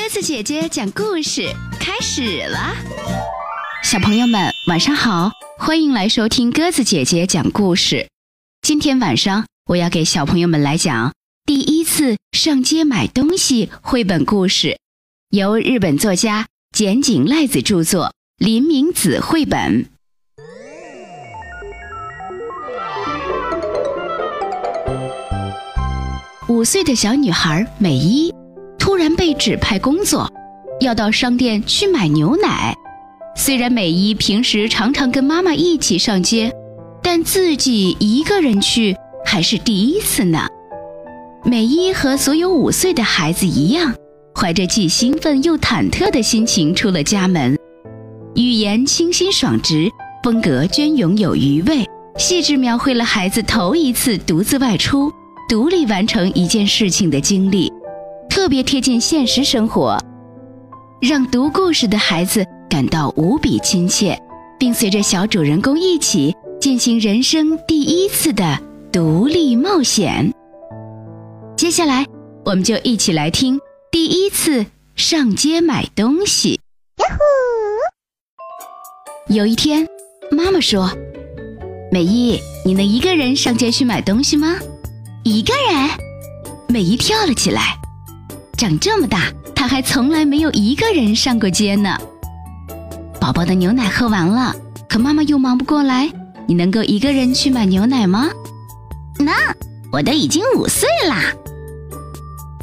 鸽子姐姐讲故事开始了，小朋友们晚上好，欢迎来收听鸽子姐姐讲故事。今天晚上我要给小朋友们来讲《第一次上街买东西》绘本故事，由日本作家简井赖子著作，林明子绘本。五岁的小女孩美依。被指派工作，要到商店去买牛奶。虽然美伊平时常常跟妈妈一起上街，但自己一个人去还是第一次呢。美伊和所有五岁的孩子一样，怀着既兴奋又忐忑的心情出了家门。语言清新爽直，风格隽永有余味，细致描绘了孩子头一次独自外出、独立完成一件事情的经历。特别贴近现实生活，让读故事的孩子感到无比亲切，并随着小主人公一起进行人生第一次的独立冒险。接下来，我们就一起来听第一次上街买东西。有一天，妈妈说：“美伊，你能一个人上街去买东西吗？”一个人，美伊跳了起来。长这么大，他还从来没有一个人上过街呢。宝宝的牛奶喝完了，可妈妈又忙不过来。你能够一个人去买牛奶吗？能，我都已经五岁啦。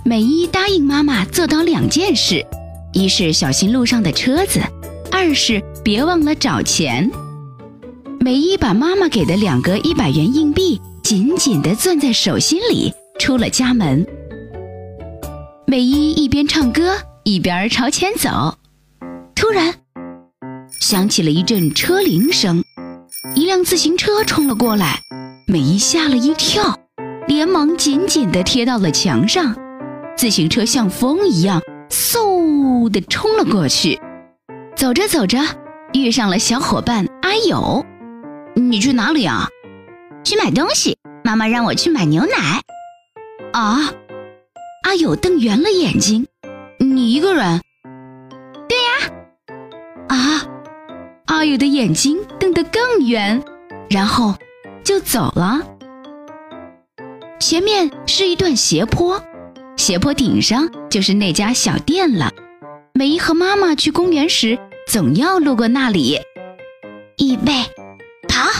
美伊答应妈妈做到两件事：一是小心路上的车子，二是别忘了找钱。美伊把妈妈给的两个一百元硬币紧紧地攥在手心里，出了家门。美伊一边唱歌一边朝前走，突然响起了一阵车铃声，一辆自行车冲了过来，美伊吓了一跳，连忙紧紧地贴到了墙上。自行车像风一样嗖地冲了过去，走着走着遇上了小伙伴阿友。你去哪里啊？去买东西。妈妈让我去买牛奶。啊？阿友瞪圆了眼睛：“你一个人？”“对呀。”啊！阿友的眼睛瞪得更圆，然后就走了。前面是一段斜坡，斜坡顶上就是那家小店了。美伊和妈妈去公园时，总要路过那里。预备，跑！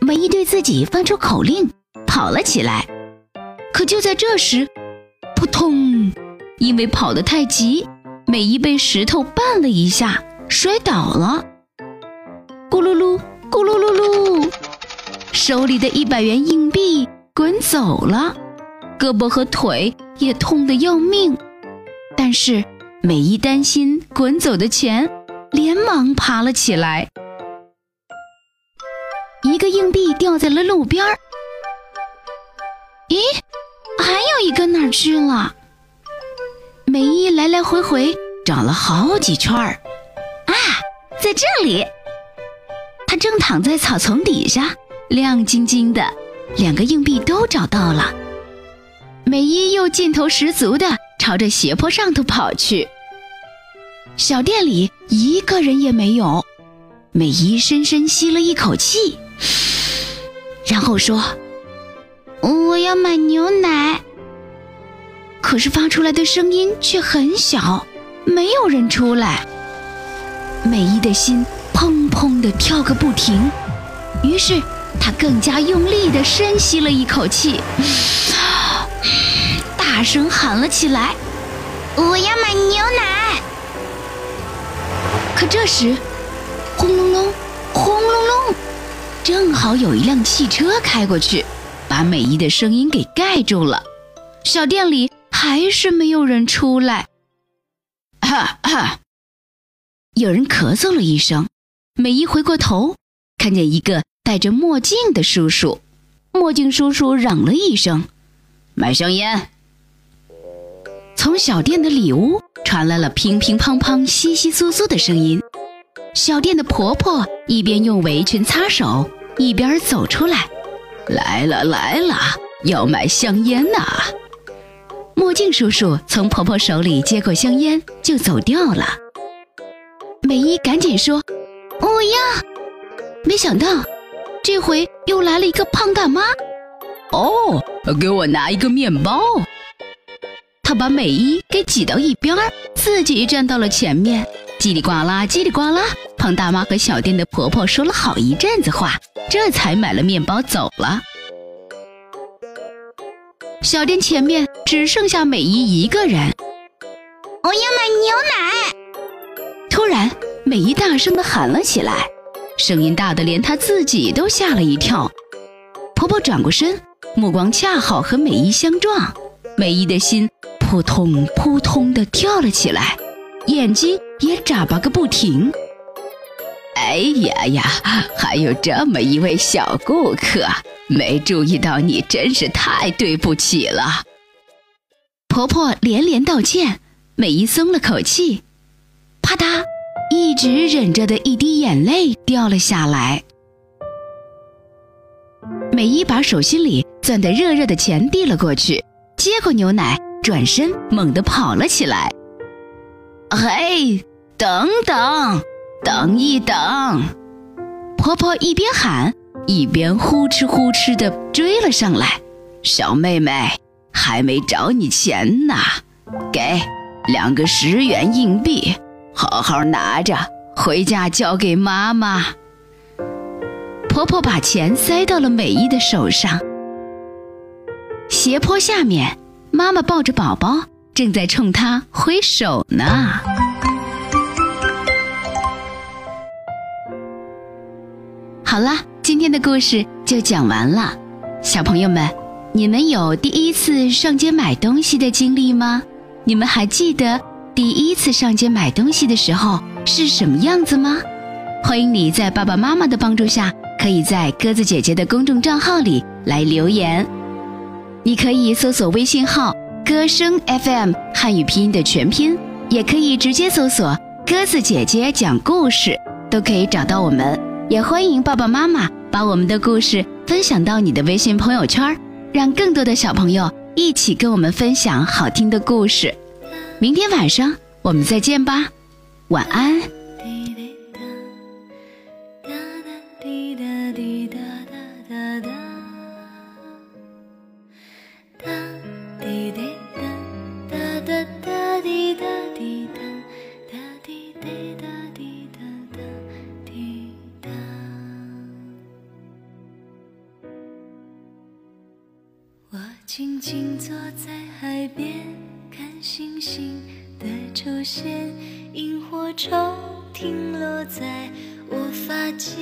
美伊对自己放出口令，跑了起来。可就在这时，因为跑得太急，美伊被石头绊了一下，摔倒了。咕噜噜，咕噜噜噜，手里的一百元硬币滚走了，胳膊和腿也痛得要命。但是美伊担心滚走的钱，连忙爬了起来。一个硬币掉在了路边儿。咦？还有一个哪儿去了？美伊来来回回找了好几圈儿，啊，在这里！他正躺在草丛底下，亮晶晶的，两个硬币都找到了。美伊又劲头十足的朝着斜坡上头跑去。小店里一个人也没有。美伊深深吸了一口气，然后说。我要买牛奶，可是发出来的声音却很小，没有人出来。美伊的心砰砰地跳个不停，于是她更加用力地深吸了一口气，大声喊了起来：“我要买牛奶！”可这时，轰隆隆，轰隆隆，正好有一辆汽车开过去。把美伊的声音给盖住了，小店里还是没有人出来。哈哈，有人咳嗽了一声，美伊回过头，看见一个戴着墨镜的叔叔。墨镜叔叔嚷了一声：“买香烟。”从小店的里屋传来了乒乒乓乓、窸窸窣窣的声音。小店的婆婆一边用围裙擦手，一边走出来。来了来了，要买香烟呐！墨镜叔叔从婆婆手里接过香烟就走掉了。美伊赶紧说：“我要！”没想到，这回又来了一个胖大妈。哦，给我拿一个面包。他把美伊给挤到一边儿，自己站到了前面。叽里呱啦，叽里呱啦，胖大妈和小店的婆婆说了好一阵子话，这才买了面包走了。小店前面只剩下美姨一个人。我要买牛奶！突然，美姨大声地喊了起来，声音大得连她自己都吓了一跳。婆婆转过身，目光恰好和美姨相撞，美姨的心扑通扑通地跳了起来。眼睛也眨巴个不停。哎呀呀，还有这么一位小顾客，没注意到你，真是太对不起了。婆婆连连道歉，美伊松了口气。啪嗒，一直忍着的一滴眼泪掉了下来。美伊把手心里攥得热热的钱递了过去，接过牛奶，转身猛地跑了起来。嘿，等等，等一等！婆婆一边喊，一边呼哧呼哧地追了上来。小妹妹，还没找你钱呢，给两个十元硬币，好好拿着，回家交给妈妈。婆婆把钱塞到了美伊的手上。斜坡下面，妈妈抱着宝宝。正在冲他挥手呢。好了，今天的故事就讲完了。小朋友们，你们有第一次上街买东西的经历吗？你们还记得第一次上街买东西的时候是什么样子吗？欢迎你在爸爸妈妈的帮助下，可以在鸽子姐姐的公众账号里来留言。你可以搜索微信号。歌声 FM 汉语拼音的全拼，也可以直接搜索“鸽子姐姐讲故事”，都可以找到我们。也欢迎爸爸妈妈把我们的故事分享到你的微信朋友圈，让更多的小朋友一起跟我们分享好听的故事。明天晚上我们再见吧，晚安。滴答滴答在海边，看星星的出现，萤火虫停落在我发间。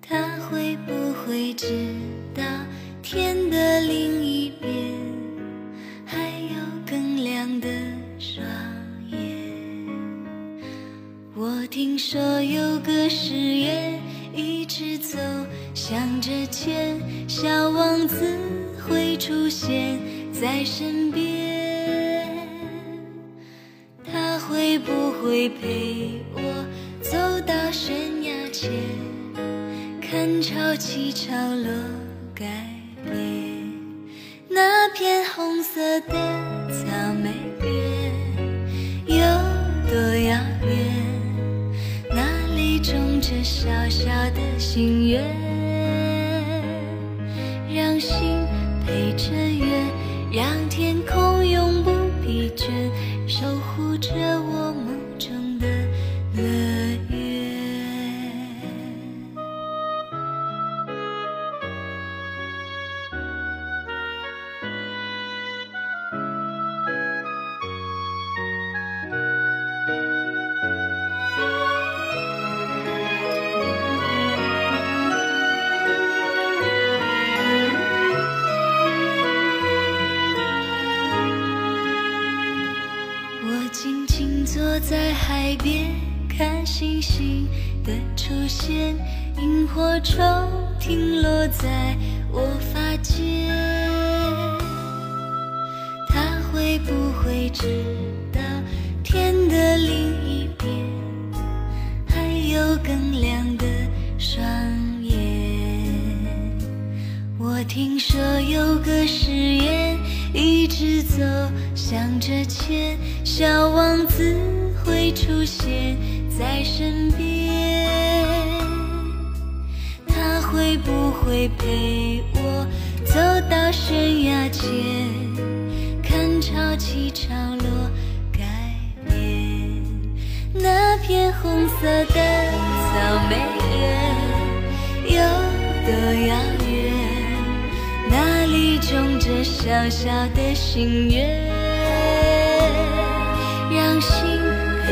他会不会知道天的另一边还有更亮的双眼？我听说有个誓言，一直走。向着前，小王子会出现在身边。他会不会陪我走到悬崖前，看潮起潮落改变那片红色的草莓园有多遥远？那里种着小小的心愿。的我们在海边看星星的出现，萤火虫停落在我发间。他会不会知道天的另一边还有更亮的双眼？我。听说有个誓言，一直走向着前，小王子会出现在身边。他会不会陪我走到悬崖前，看潮起潮落改变那片红色的草莓园，有多遥远？那里种着小小的心愿，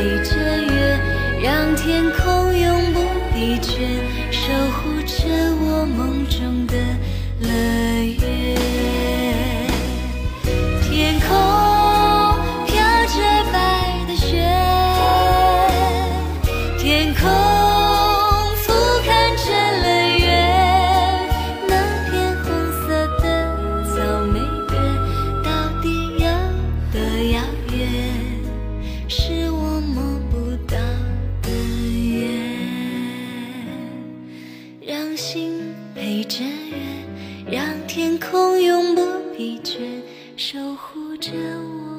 陪着月，让天空永不疲倦，守护着我梦中的乐守护着我。